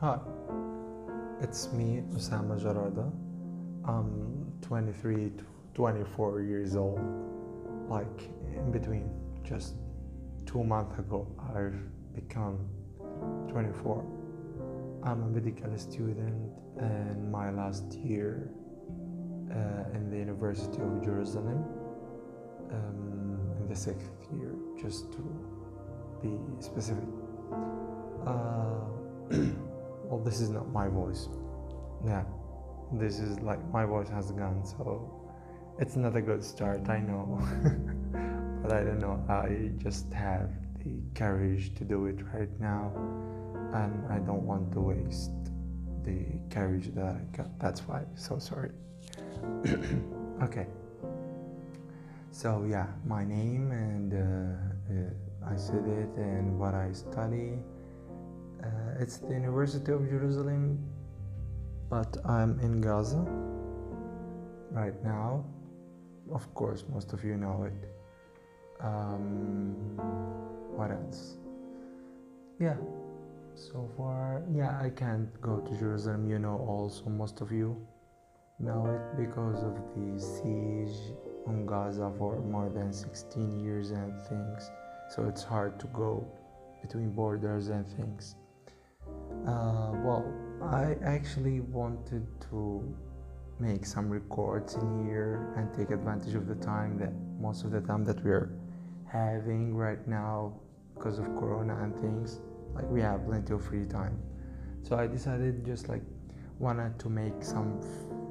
Hi, it's me, Osama Jarada. I'm 23 to 24 years old. Like in between, just two months ago, I've become 24. I'm a medical student in my last year uh, in the University of Jerusalem, um, in the sixth year, just to be specific. This is not my voice. Yeah, this is like my voice has gone, so it's not a good start, I know. but I don't know, I just have the courage to do it right now, and I don't want to waste the courage that I got. That's why, so sorry. okay. So, yeah, my name and uh, uh, I said it and what I study. Uh, it's the University of Jerusalem, but I'm in Gaza right now. Of course, most of you know it. Um, what else? Yeah, so far, yeah, I can't go to Jerusalem. You know, also, most of you know it because of the siege on Gaza for more than 16 years and things. So it's hard to go between borders and things. Uh, well, I actually wanted to make some records in here and take advantage of the time that most of the time that we're having right now because of corona and things. Like we have plenty of free time. So i decided just like wanted to make some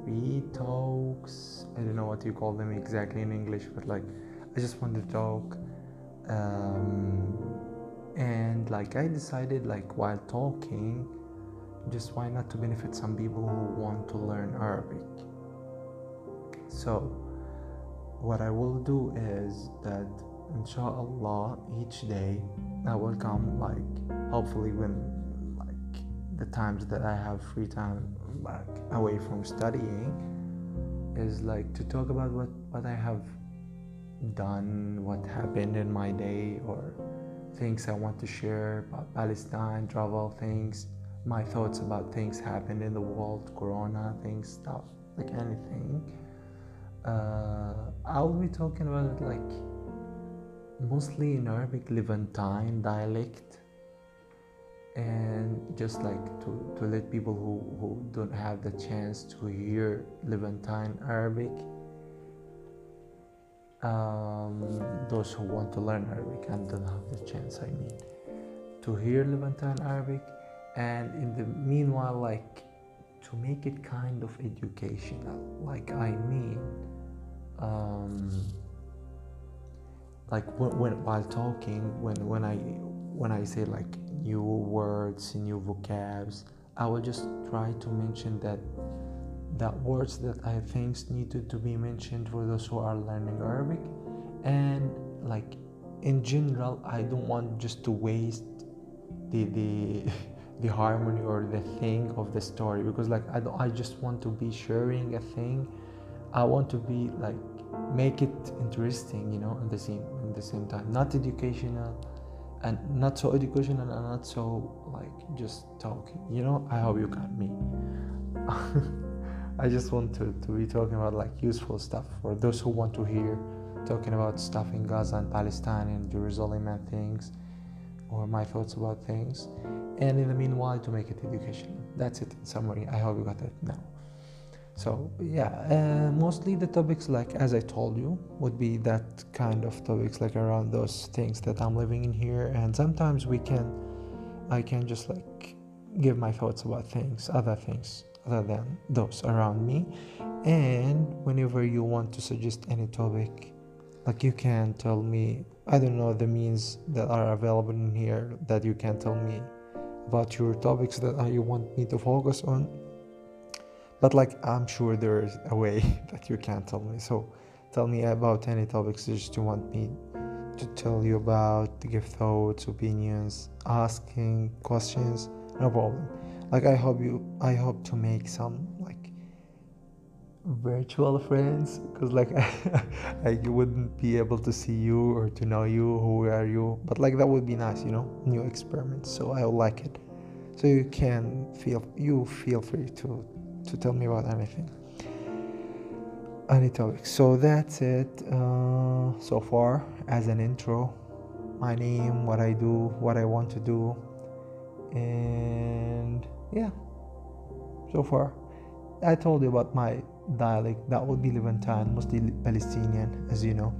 free talks. I don't know what you call them exactly in english but like i just wanted to talk um, and like i decided like while talking just why not to benefit some people who want to learn arabic? So what i will do is that inshallah each day i will come like hopefully when like the times that i have free time like away from studying is like to talk about what what i have done what happened in my day or things i want to share about palestine travel things my thoughts about things happened in the world corona things stuff like anything. Uh, i'll be talking about it like mostly in arabic levantine dialect. And just like to, to let people who, who don't have the chance to hear levantine arabic um, those who want to learn arabic and don't have the chance i mean to hear levantine arabic. And in the meanwhile like to make it kind of educational like i mean um, like when, when while talking when when i when i say like new words new vocabs i will just try to mention that that words that i think needed to be mentioned for those who are learning arabic. And like in general i don't want just to waste the the the harmony or the thing of the story because like I, don't, I just want to be sharing a thing. I want to be like make it interesting you know in the same in the same time. Not educational and not so educational and not so like just talking. You know i hope you got me i just want to, to be talking about like useful stuff for those who want to hear talking about stuff in gaza and palestine and jerusalem and things or my thoughts about things. And in the meanwhile to make it educational. That's it in summary. I hope you got it now. So yeah uh, mostly the topics like as i told you would be that kind of topics like around those things that i'm living in here. And sometimes we can i can just like give my thoughts about things other things than those around me. And whenever you want to suggest any topic like you can tell me i don't know the means that are available in here that you can tell me about your topics that you want me to focus on. But like i'm sure there is a way that you can tell me. So tell me about any topics that you want me to tell you about give thoughts opinions asking questions no problem like i hope you i hope to make some like virtual friends because like I wouldn't be able to see you or to know you who are you but like that would be nice you know new experiments so i would like it. So you can feel you feel free to to tell me about anything. Any topic. So that's it uh, so far as an intro. My name what i do what i want to do and yeah. So far i told you about my dialect. That would be levantine mostly palestinian as you know.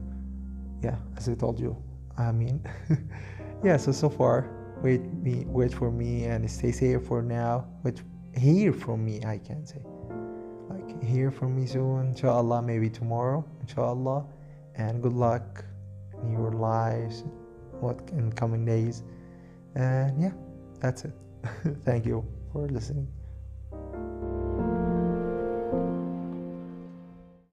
Yeah as i told you i mean yeah so so far wait me wait for me and stay safe for now wait hear from me i can say. Like hear from me soon inshallah maybe tomorrow inshallah. And good luck in your lives what in coming days. And yeah that's it. Thank you for listening